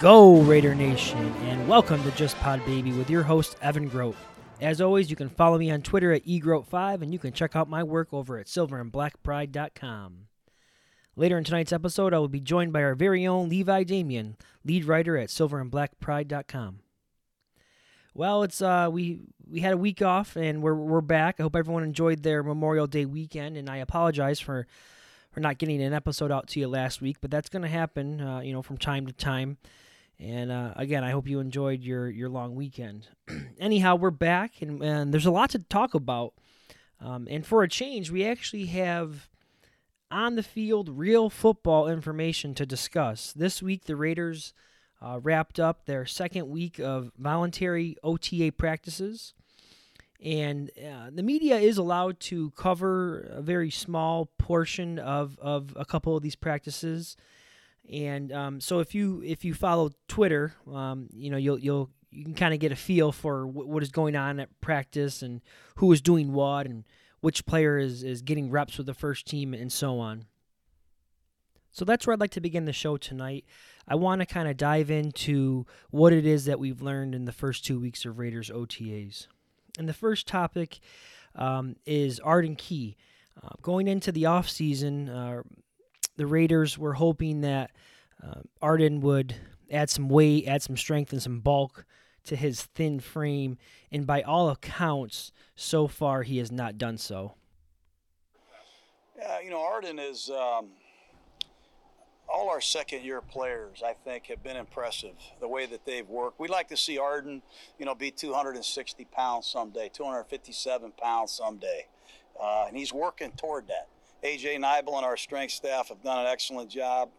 Go, Raider Nation, and welcome to Just Pod Baby with your host, Evan Grote. As always, you can follow me on Twitter at egrote5, and you can check out my work over at silverandblackpride.com. Later in tonight's episode, I will be joined by our very own Levi Damien, lead writer at silverandblackpride.com. Well, it's uh we we had a week off and we're we're back. I hope everyone enjoyed their Memorial Day weekend, and I apologize for for not getting an episode out to you last week, but that's going to happen, uh, you know, from time to time. And uh, again, I hope you enjoyed your your long weekend. Anyhow, we're back, and, and there's a lot to talk about. Um, and for a change, we actually have on the field real football information to discuss. This week, the Raiders uh, wrapped up their second week of voluntary OTA practices and uh, the media is allowed to cover a very small portion of, of a couple of these practices and um, so if you if you follow Twitter um, you know you'll you'll you can kind of get a feel for w- what is going on at practice and who is doing what and which player is, is getting reps with the first team and so on so that's where I'd like to begin the show tonight. I want to kind of dive into what it is that we've learned in the first two weeks of Raiders OTAs. And the first topic um, is Arden Key. Uh, going into the offseason, uh, the Raiders were hoping that uh, Arden would add some weight, add some strength, and some bulk to his thin frame. And by all accounts, so far he has not done so. Yeah, you know, Arden is. Um, all our second year players, I think, have been impressive the way that they've worked. We'd like to see Arden, you know, be 260 pounds someday, 257 pounds someday. Uh, and he's working toward that. AJ Neibel and our strength staff have done an excellent job.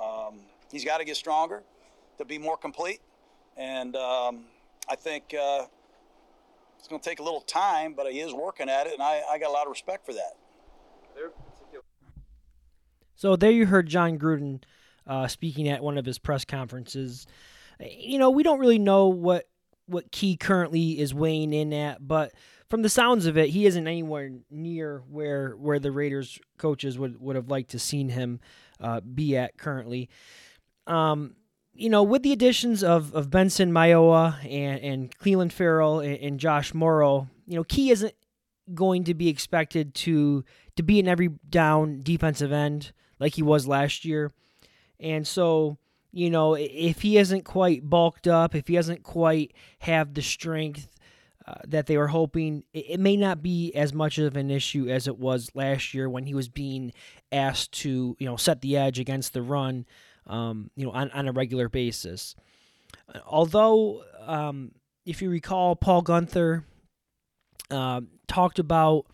Um, he's got to get stronger to be more complete. And um, I think uh, it's going to take a little time, but he is working at it, and I, I got a lot of respect for that. So there you heard Jon Gruden uh, speaking at one of his press conferences. You know, we don't really know what what Key currently is weighing in at, but from the sounds of it, he isn't anywhere near where where the Raiders coaches would, would have liked to seen him uh, be at currently. Um, you know, with the additions of, of Benson Mayowa and, and Clelin Ferrell and, and Josh Mauro, you know, Key isn't going to be expected to to be an every down defensive end like he was last year. And so, you know, if he isn't quite bulked up, if he doesn't quite have the strength uh, that they were hoping, it, it, may not be as much of an issue as it was last year when he was being asked to, you know, set the edge against the run, um, you know, on, on a regular basis. Although, um, if you recall, Paul Guenther uh, talked about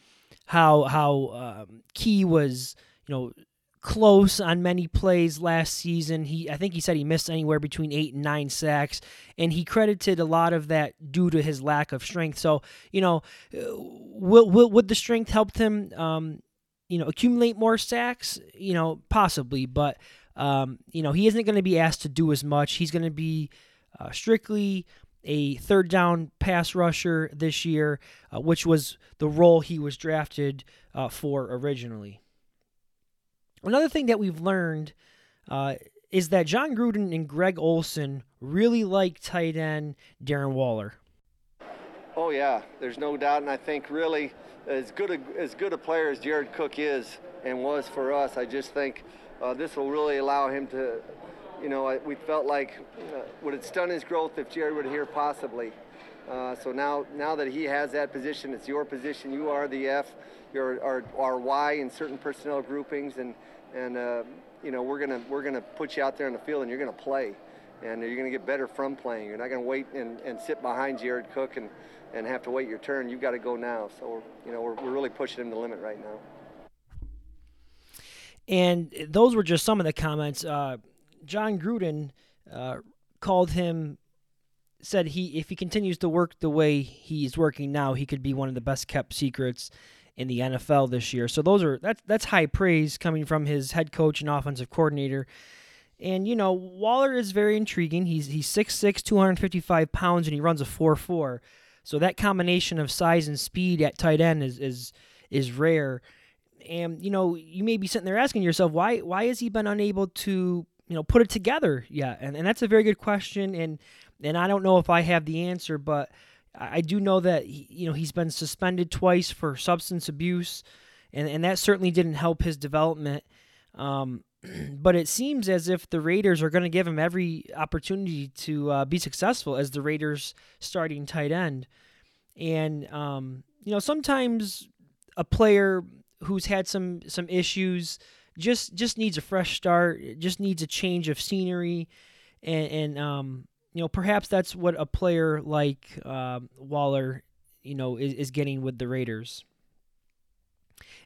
how how um, Key was, you know, close on many plays last season. He I think he said he missed anywhere between 8 and 9 sacks and he credited a lot of that due to his lack of strength. So, you know, uh, will, will would the strength help him um, you know, accumulate more sacks? You know, possibly, but um, you know, he isn't going to be asked to do as much. He's going to be uh, strictly a third down pass rusher this year, uh, which was the role he was drafted uh, for originally. Another thing that we've learned uh, is that Jon Gruden and Greg Olson really like tight end Darren Waller. Oh yeah, there's no doubt, and I think really as good a, as good a player as Jared Cook is and was for us, I just think uh, this will really allow him to, you know, we felt like uh, would it stun his growth if Jared were here possibly. Uh, so now, now that he has that position, it's your position. You are the F. your our, our why in certain personnel groupings, and and uh, you know we're gonna we're gonna put you out there in the field and you're gonna play, and you're gonna get better from playing. You're not gonna wait and, and sit behind Jared Cook and and have to wait your turn. You've got to go now. So you know we're, we're really pushing him to the limit right now. And those were just some of the comments. Uh, Jon Gruden uh, called him, said he if he continues to work the way he's working now, he could be one of the best kept secrets in the NFL this year. So those are that's that's high praise coming from his head coach and offensive coordinator. And you know, Waller is very intriguing. He's he's 6'6", 255 pounds, and he runs a 4'4". So that combination of size and speed at tight end is is is rare and you know you may be sitting there asking yourself why why has he been unable to you know put it together yet and, and that's a very good question and and I don't know if I have the answer but I do know that you know he's been suspended twice for substance abuse and and that certainly didn't help his development. Um, but it seems as if the Raiders are going to give him every opportunity to uh, be successful as the Raiders starting tight end. And um, you know sometimes a player who's had some some issues just just needs a fresh start just needs a change of scenery and, and um you know perhaps that's what a player like uh, Waller you know is, is getting with the Raiders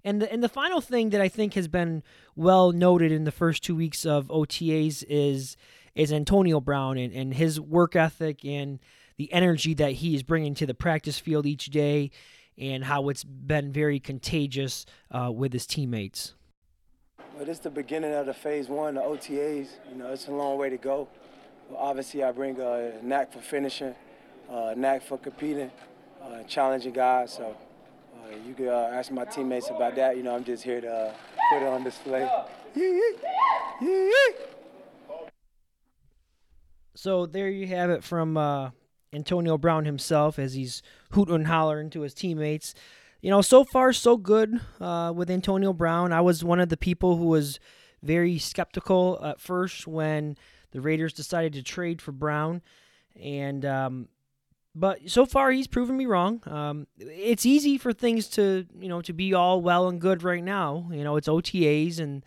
and the, and the final thing that I think has been well noted in the first two weeks of OTAs is is Antonio Brown and, and his work ethic and the energy that he is bringing to the practice field each day and how it's been very contagious uh, with his teammates. Well, it's the beginning of the phase one, the OTAs. You know, it's a long way to go. Obviously, I bring a knack for finishing, a knack for competing, uh, challenging guys. So uh, you can uh, ask my teammates about that. You know, I'm just here to uh, put it on display. So there you have it from uh, Antonio Brown himself as he's hooting and hollering to his teammates. You know, so far so good uh, with Antonio Brown. I was one of the people who was very skeptical at first when the Raiders decided to trade for Brown, and um, but so far he's proven me wrong. Um, it's easy for things to you know to be all well and good right now. You know, it's OTAs and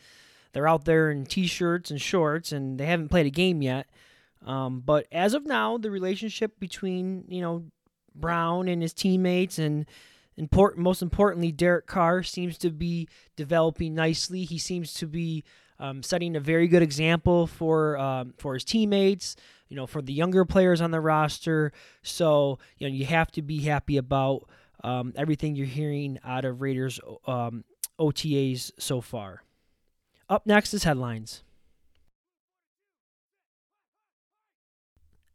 they're out there in t-shirts and shorts and they haven't played a game yet. Um, but as of now, the relationship between you know Brown and his teammates and important, most importantly, Derek Carr seems to be developing nicely. He seems to be um, setting a very good example for um, for his teammates. You know, for the younger players on the roster. So you know, you have to be happy about um, everything you're hearing out of Raiders um, OTAs so far. Up next is headlines.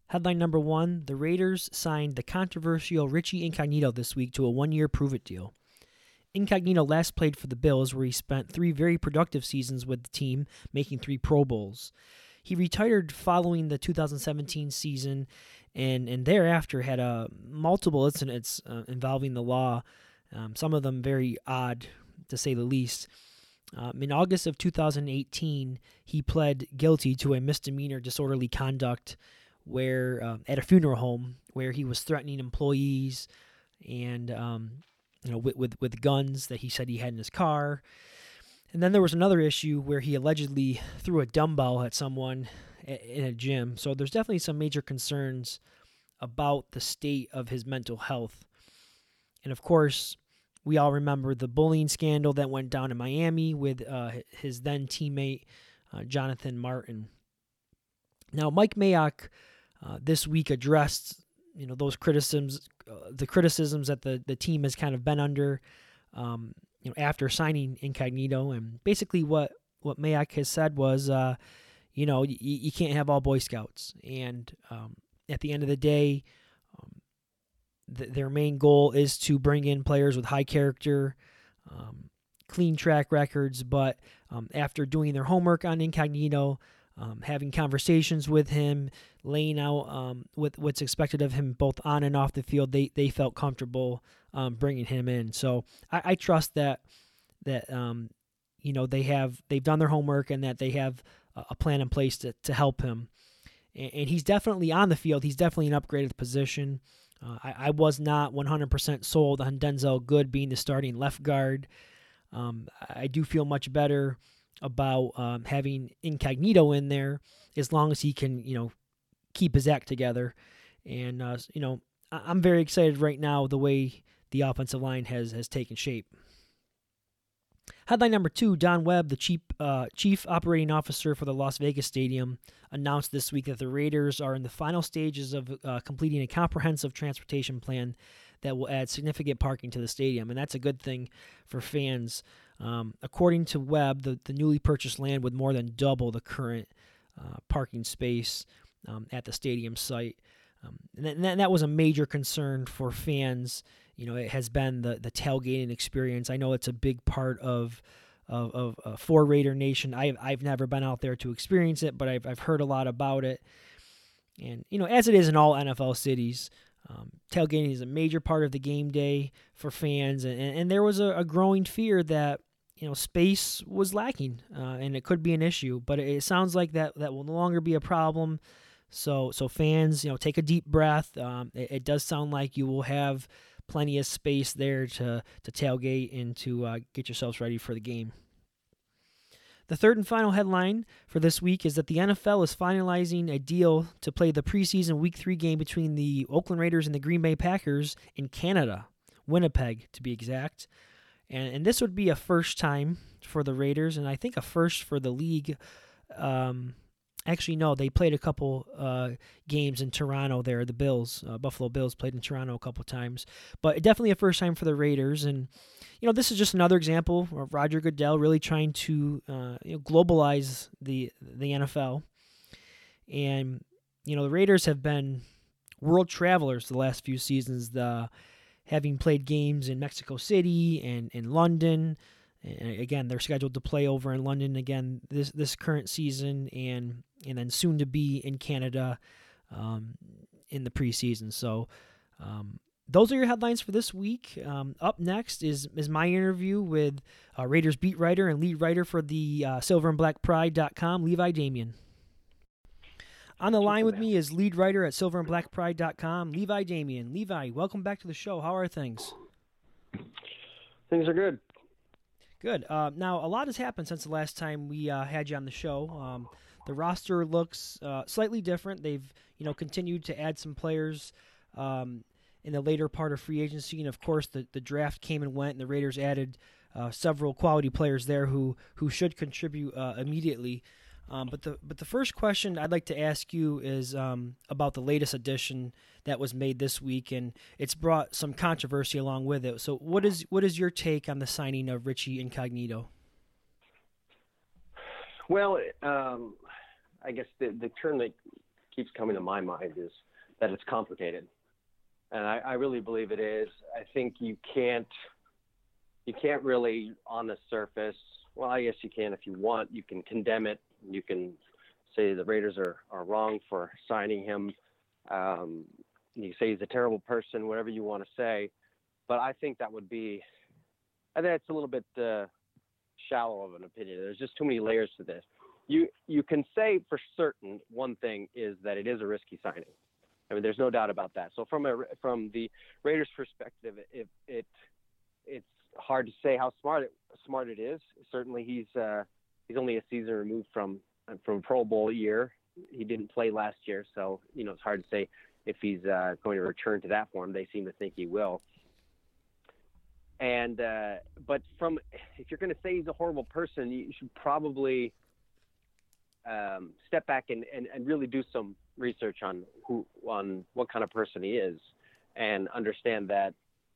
Headline number one The Raiders signed the controversial Richie Incognito this week to a one year prove it deal. Incognito last played for the Bills, where he spent three very productive seasons with the team, making three Pro Bowls. He retired following the 2017 season and, and thereafter had uh, multiple incidents uh, involving the law, um, some of them very odd, to say the least. Um, in August of 2018, he pled guilty to a misdemeanor disorderly conduct where uh, at a funeral home where he was threatening employees and um, you know with, with with guns that he said he had in his car. And then there was another issue where he allegedly threw a dumbbell at someone in a gym. So there's definitely some major concerns about the state of his mental health. And of course, we all remember the bullying scandal that went down in Miami with uh, his then teammate uh, Jonathan Martin. Now, Mike Mayock uh, this week addressed you know those criticisms, uh, the criticisms that the the team has kind of been under, um, you know, after signing Incognito, and basically what what Mayock has said was, uh, you know, y- you can't have all Boy Scouts, and um, at the end of the day, um, th- their main goal is to bring in players with high character. Um, clean track records, but um, after doing their homework on Incognito, um, having conversations with him, laying out um, with what's expected of him both on and off the field. They they felt comfortable um, bringing him in. So I, I trust that that um, you know they have they've done their homework and that they have a plan in place to to help him. And, and he's definitely on the field. He's definitely an upgraded position. Uh, I, I, was not 100% sold on Denzelle Good being the starting left guard. Um, I do feel much better about um, having Incognito in there as long as he can, you know, keep his act together. And uh, you know, I- am very excited right now the way the offensive line has has taken shape. Headline number two: Don Webb, the chief uh, chief operating officer for the Las Vegas Stadium, announced this week that the Raiders are in the final stages of uh, completing a comprehensive transportation plan that will add significant parking to the stadium, and that's a good thing for fans. Um, according to Webb, the, the newly purchased land would more than double the current uh, parking space um, at the stadium site. Um, and, that, and, that, was a major concern for fans. You know, it has been the, the tailgating experience. I know it's a big part of of, of uh, for Raider Nation. I've, I've never been out there to experience it, but I've, I've heard a lot about it. And, you know, as it is in all NFL cities, um, tailgating is a major part of the game day for fans. And, and there was a, a growing fear that, you know, space was lacking uh, and it could be an issue. But it, sounds like that, that will no longer be a problem. So, so fans, you know, take a deep breath. Um, it, it, does sound like you will have plenty of space there to to tailgate and to uh, get yourselves ready for the game. The third and final headline for this week is that the NFL is finalizing a deal to play the preseason Week Three game between the Oakland Raiders and the Green Bay Packers in Canada, Winnipeg to be exact. And, and this would be a first time for the Raiders, and I think a first for the league. Um, Actually, no, they played a couple uh, games in Toronto there. The Bills, uh, Buffalo Bills, played in Toronto a couple times, but definitely a first time for the Raiders. And you know, this is just another example of Roger Goodell really trying to uh, you know, globalize the the NFL. And you know, the Raiders have been world travelers the last few seasons. The having played games in Mexico City and in London. And again, they're scheduled to play over in London again this this current season, and and then soon to be in Canada um, in the preseason. So um, those are your headlines for this week. Um, up next is is my interview with uh, Raiders beat writer and lead writer for the uh, Silver and Black Pride.com, Levi Damien. On the line with me is lead writer at silverandblackpride.com, Levi Damien. Levi, welcome back to the show. How are things? Things are good. Good. Uh, now, a lot has happened since the last time we uh, had you on the show. Um, the roster looks uh, slightly different. They've you know continued to add some players um, in the later part of free agency, and of course the the draft came and went, and the Raiders added uh, several quality players there who who should contribute uh, immediately. Um, but the but the first question I'd like to ask you is um, about the latest addition that was made this week, and it's brought some controversy along with it. So, what is what is your take on the signing of Richie Incognito? Well, um, I guess the the term that keeps coming to my mind is that it's complicated, and I, I really believe it is. I think you can't you can't really on the surface. Well, I guess you can if you want. You can condemn it you can say the Raiders are, are wrong for signing him. Um, you say he's a terrible person, whatever you want to say. But I think that would be, I think it's a little bit uh, shallow of an opinion. There's just too many layers to this. You you can say for certain one thing is that it is a risky signing. I mean, there's no doubt about that. So from a from the Raiders' perspective, it, it it's hard to say how smart it smart it is. Certainly, he's uh, he's only a season removed from from Pro Bowl year. He didn't play last year, so you know it's hard to say if he's uh, going to return to that form. They seem to think he will. And uh, but from if you're going to say he's a horrible person, you should probably um, step back and, and, and really do some research on who on what kind of person he is, and understand that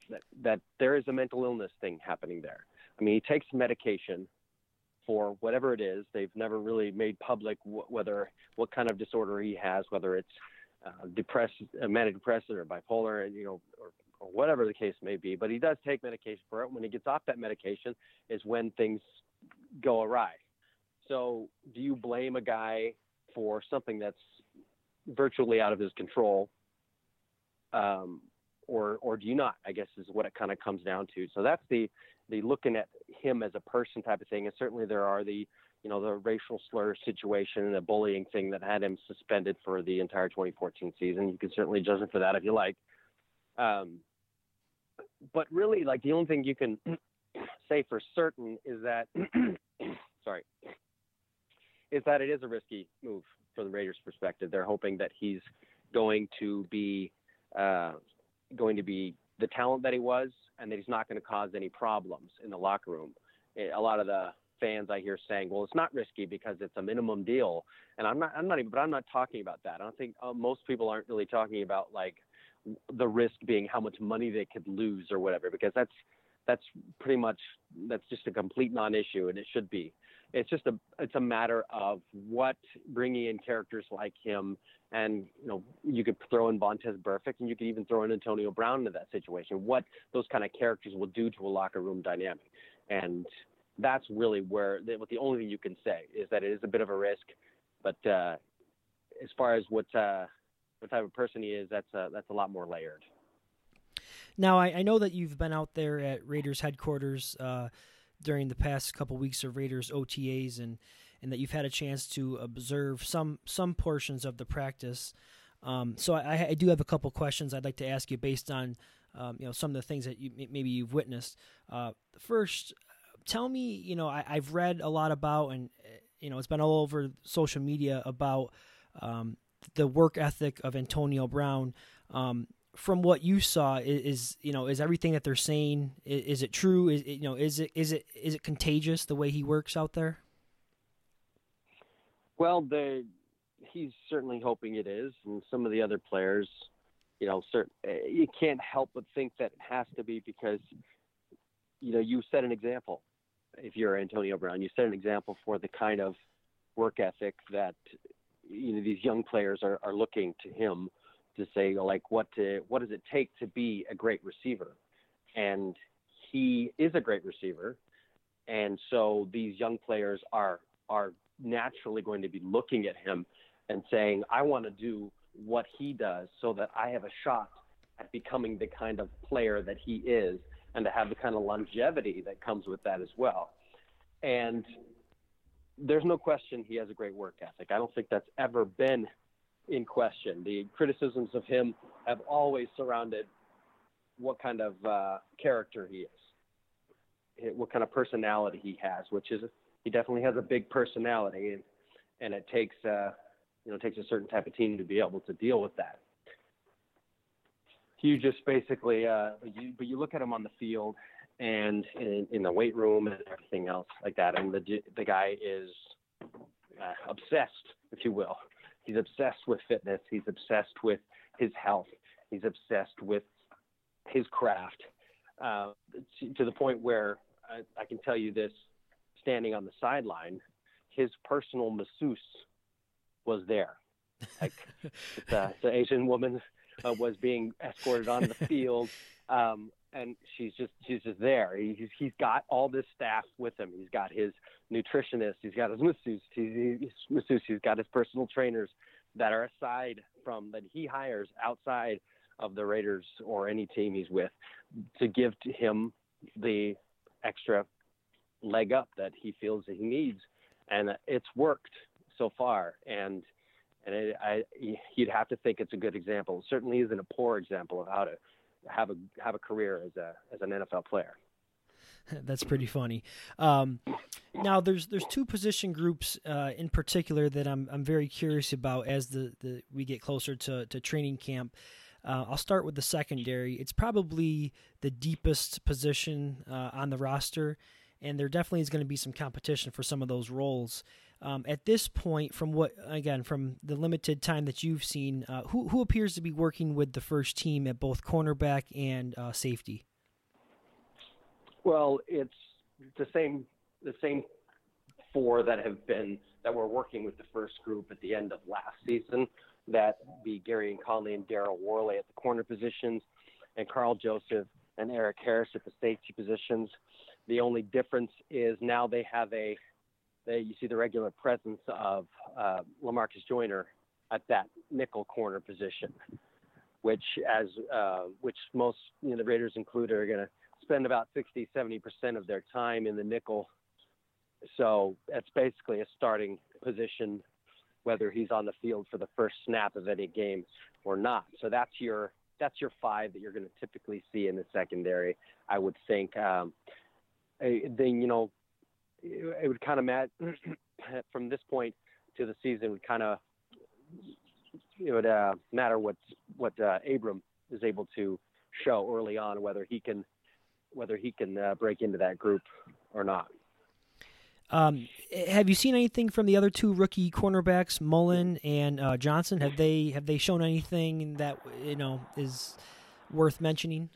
that, that there is a mental illness thing happening there. I mean, he takes medication for whatever it is. They've never really made public wh- whether what kind of disorder he has, whether it's uh, depressed, uh, manic depressive, or bipolar, and you know, or, or whatever the case may be. But he does take medication for it. When he gets off that medication, is when things go awry. So, do you blame a guy for something that's virtually out of his control, um, or or do you not? I guess is what it kind of comes down to. So that's the the looking at him as a person type of thing. And certainly there are the you know the racial slur situation and the bullying thing that had him suspended for the entire 2014 season. You can certainly judge him for that if you like. Um, but really, like the only thing you can say for certain is that, sorry, is that it is a risky move from the Raiders' perspective. They're hoping that he's going to be uh, going to be the talent that he was, and that he's not going to cause any problems in the locker room. A lot of the fans I hear saying, "Well, it's not risky because it's a minimum deal," and I'm not. I'm not even. But I'm not talking about that. I don't think uh, most people aren't really talking about like the risk being how much money they could lose or whatever, because that's that's pretty much that's just a complete non-issue, and it should be. It's just a it's a matter of what bringing in characters like him, and you know you could throw in Vontaze Burfict, and you could even throw in Antonio Brown into that situation. What those kind of characters will do to a locker room dynamic, and that's really where what the only thing you can say is that it is a bit of a risk, but uh, as far as what uh, what type of person he is, that's a, that's a lot more layered. Now I, I know that you've been out there at Raiders headquarters uh, during the past couple weeks of Raiders OTAs, and and that you've had a chance to observe some some portions of the practice. Um, so I, I, do have a couple questions I'd like to ask you based on um, you know some of the things that you maybe you've witnessed. Uh, first, tell me, you know, I, have read a lot about, and you know, it's been all over social media about um, the work ethic of Antonio Brown. Um, from what you saw, is, is, you know, is everything that they're saying is, is it true? Is you know, is it is it is it contagious the way he works out there? Well, the he's certainly hoping it is, and some of the other players, you know, certain, eh, you can't help but think that it has to be because, you know, you set an example if you're Antonio Brown, you set an example for the kind of work ethic that you know these young players are, are looking to him to say like what to, what does it take to be a great receiver, and he is a great receiver, and so these young players are are naturally going to be looking at him and saying I want to do what he does so that I have a shot at becoming the kind of player that he is and to have the kind of longevity that comes with that as well. And there's no question he has a great work ethic. I don't think that's ever been in question. The criticisms of him have always surrounded what kind of uh, character he is, what kind of personality he has, which is he definitely has a big personality, and and it takes uh, you know takes a certain type of team to be able to deal with that you just basically, uh, you, but you look at him on the field and in, in the weight room and everything else like that, and the the guy is uh, obsessed, if you will. He's obsessed with fitness. He's obsessed with his health. He's obsessed with his craft uh, to, to, the point where I, I can tell you this: standing on the sideline, his personal masseuse was there. Like it's an Asian woman uh, was being escorted on the field. Um, and she's just she's just there. He's he's got all this staff with him. He's got his nutritionist. He's got his masseuse. He's, he's got his personal trainers that are aside from that he hires outside of the Raiders or any team he's with to give to him the extra leg up that he feels that he needs, and it's worked so far. And and it, I, you'd have to think it's a good example. It certainly isn't a poor example of how to have a have a career as a as an NFL player. That's pretty funny. Um, now, there's there's two position groups uh, in particular that I'm I'm very curious about as the, the we get closer to, to training camp. Uh, I'll start with the secondary. It's probably the deepest position uh, on the roster, and there definitely is going to be some competition for some of those roles. Um, at this point, from what again from the limited time that you've seen, uh, who who appears to be working with the first team at both cornerback and uh, safety? Well, it's the same the same four that have been that were working with the first group at the end of last season. That be Gareon Conley and Daryl Worley at the corner positions, and Karl Joseph and Erik Harris at the safety positions. The only difference is now they have a they, you see the regular presence of uh, Lamarcus Joyner at that nickel corner position, which as uh, which most you know, the Raiders included are going to spend about 60, 70 percent of their time in the nickel. So that's basically a starting position, whether he's on the field for the first snap of any game or not. So that's your that's your five that you're going to typically see in the secondary. I would think. Um, then you know, it, would kind of matter from this point to the season. Would kind of it would uh, matter what what uh, Abram is able to show early on, whether he can whether he can uh, break into that group or not. Um, have you seen anything from the other two rookie cornerbacks, Mullen and uh, Johnson? Have they have they shown anything that you know is worth mentioning?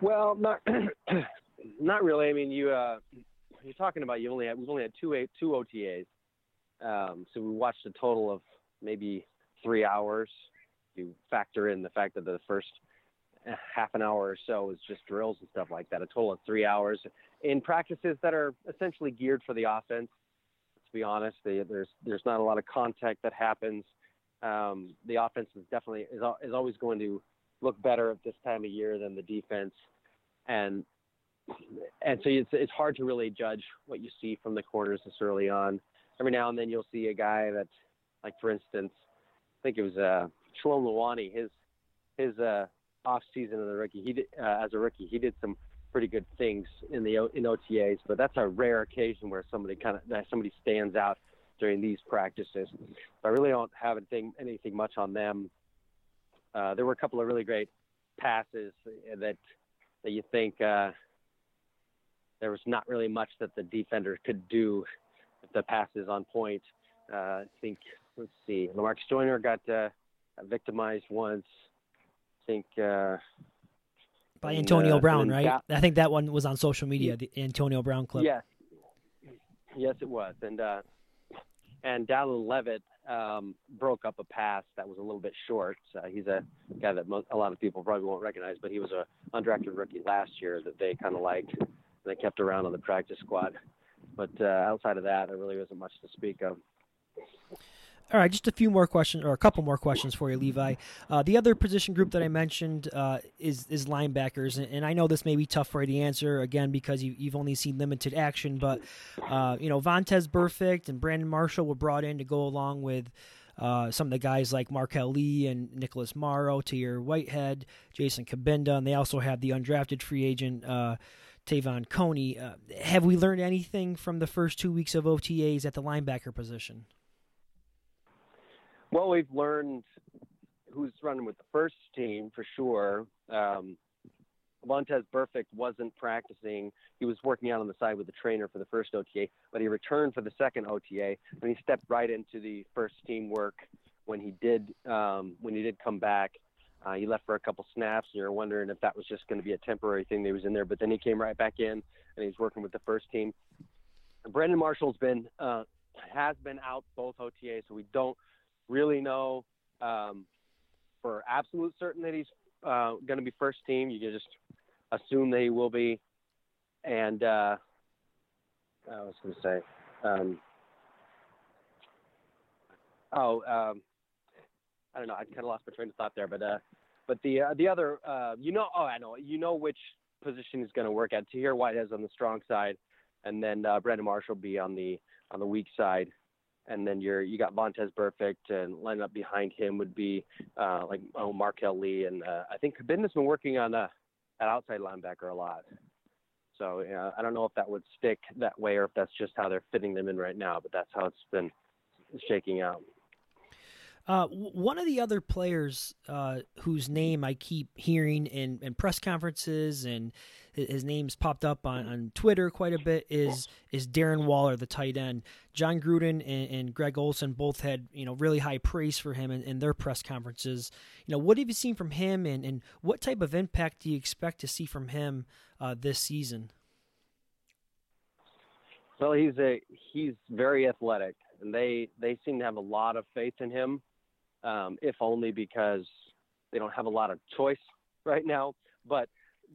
Well, not not really. I mean, you uh, you're talking about you only had we've only had two two OTAs, um, so we watched a total of maybe three hours. You factor in the fact that the first half an hour or so is just drills and stuff like that. A total of three hours in practices that are essentially geared for the offense. To be honest, they, there's there's not a lot of contact that happens. Um, the offense is definitely is, is always going to look better at this time of year than the defense, and and so it's it's hard to really judge what you see from the corners this early on. Every now and then you'll see a guy that, like for instance, I think it was uh, Shalom Luani. His his uh, off season of the rookie. He did, uh, as a rookie, he did some pretty good things in the in OTAs, but that's a rare occasion where somebody kind of that somebody stands out during these practices. I really don't have anything anything much on them. Uh, there were a couple of really great passes that that you think uh, there was not really much that the defender could do if the pass is on point. Uh, I think let's see, Lamarcus Joyner got uh, victimized once I think uh, by Antonio uh, Brown, right? Ga- I think that one was on social media. The Antonio Brown clip. Yes, yes, it was, and uh, and Dallin Leavitt um, broke up a pass that was a little bit short. Uh, he's a guy that mo- a lot of people probably won't recognize, but he was a undrafted rookie last year that they kind of liked. They kept around on the practice squad. But uh, outside of that, there really wasn't much to speak of. All right, just a few more questions, or a couple more questions for you, Levi. Uh, the other position group that I mentioned uh, is is linebackers, and, and, I know this may be tough for you to answer again because you, have only seen limited action. But uh, you know, Vontaze Burfict and Brandon Marshall were brought in to go along with uh, some of the guys like Marquel Lee and Nicholas Morrow, Tahir Whitehead, Jason Cabinda, and they also have the undrafted free agent. Te'von Coney. Uh, have we learned anything from the first two weeks of OTAs at the linebacker position? Well, we've learned who's running with the first team for sure. Um, Vontaze wasn't practicing. He was working out on the side with the trainer for the first OTA, but he returned for the second OTA, and he stepped right into the first team work when he did um, when he did come back. Uh, he left for a couple snaps, and you're wondering if that was just going to be a temporary thing that he was in there. But then he came right back in, and he's working with the first team. Brandon Marshall's been uh, has been out both OTAs, so we don't really know um, for absolute certain that he's uh, going to be first team. You can just assume that he will be. And uh, I was going to say, um, oh, um, I don't know. I kind of lost my train of thought there, but uh, but the uh, the other, uh, you know, oh, I know, you know which position he's going to work at. Tahir Whitehead's on the strong side, and then uh, Brandon Marshall be on the on the weak side and then you're you got Vontaze Burfict, and lining up behind him would be uh, like oh Marquel Lee, and uh, I think Cabinda's been working on uh, that outside linebacker a lot. So uh, I don't know if that would stick that way or if that's just how they're fitting them in right now, but that's how it's been shaking out. Uh, one of the other players uh, whose name I keep hearing in, in press conferences and his name's popped up on, on Twitter quite a bit is is Darren Waller, the tight end. Jon Gruden and, and Greg Olson both had you know really high praise for him in, in, their press conferences. You know, what have you seen from him, and, and what type of impact do you expect to see from him uh, this season? Well, he's a he's very athletic, and they they seem to have a lot of faith in him um, if only because they don't have a lot of choice right now. But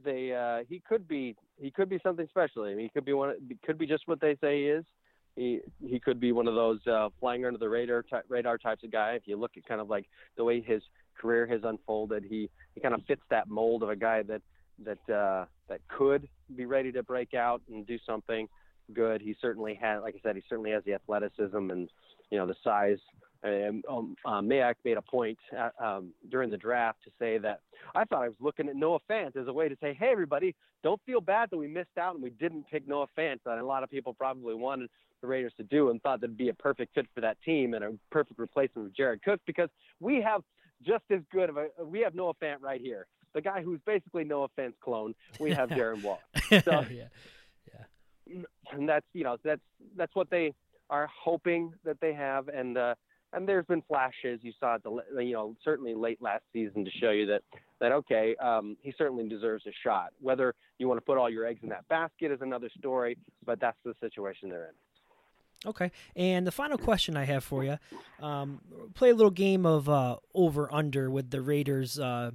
they uh, he could be he could be something special. I mean, he could be one. Could be just what they say he is. He he could be one of those uh, flying under the radar radar types of guy. If you look at kind of like the way his career has unfolded, he he kind of fits that mold of a guy that that uh, that could be ready to break out and do something good. He certainly had, like I said, he certainly has the athleticism and you know the size And um, uh, Mayock made a point at, um, during the draft to say that I thought I was looking at Noah Fant as a way to say, hey, everybody, don't feel bad that we missed out and we didn't pick Noah Fant. And a lot of people probably wanted the Raiders to do and thought that'd be a perfect fit for that team and a perfect replacement for Jared Cook because we have just as good of a we have Noah Fant right here. The guy who's basically Noah Fant's clone. We have Darren Waller. So, yeah. Yeah. and that's you know that's that's what they are hoping that they have and uh and there's been flashes you saw at the you know certainly late last season to show you that that okay um he certainly deserves a shot whether you want to put all your eggs in that basket is another story but that's the situation they're in Okay. And the final question I have for you um, play a little game of uh, over under with the Raiders uh,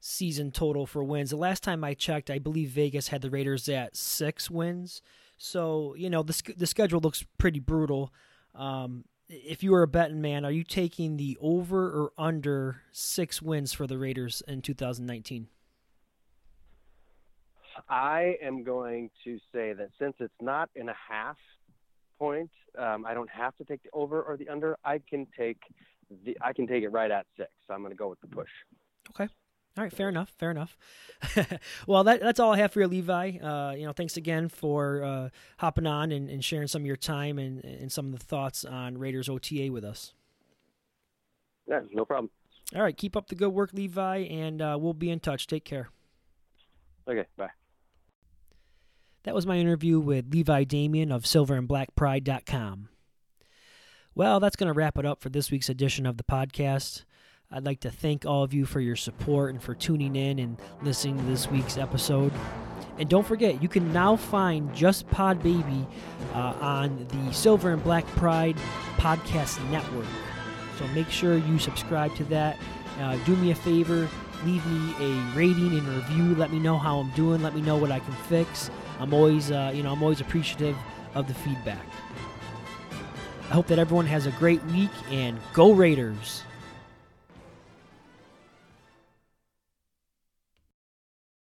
season total for wins. The last time I checked, I believe Vegas had the Raiders at six wins. So, you know, the, the schedule looks pretty brutal. Um, if you were a betting man, are you taking the over or under six wins for the Raiders in 2019? I am going to say that since it's not in a half point, um, I don't have to take the over or the under. I can take the I can take it right at six. So I'm going to go with the push. Okay. All right, fair enough. Fair enough. well, that, that's all I have for you, Levi. Uh, you know, thanks again for uh, hopping on and, and, sharing some of your time and, and some of the thoughts on Raiders OTA with us. Yeah, no problem. All right, keep up the good work, Levi, and uh, we'll be in touch. Take care. Okay, bye. That was my interview with Levi Damien of silverandblackpride.com. Well, that's going to wrap it up for this week's edition of the podcast. I'd like to thank all of you for your support and for tuning in and listening to this week's episode. And don't forget, you can now find Just Pod Baby uh, on the Silver and Black Pride Podcast Network. So make sure you subscribe to that. Uh, do me a favor, leave me a rating and review. Let me know how I'm doing. Let me know what I can fix. I'm always, uh, you know, I'm always appreciative of the feedback. I hope that everyone has a great week and go Raiders.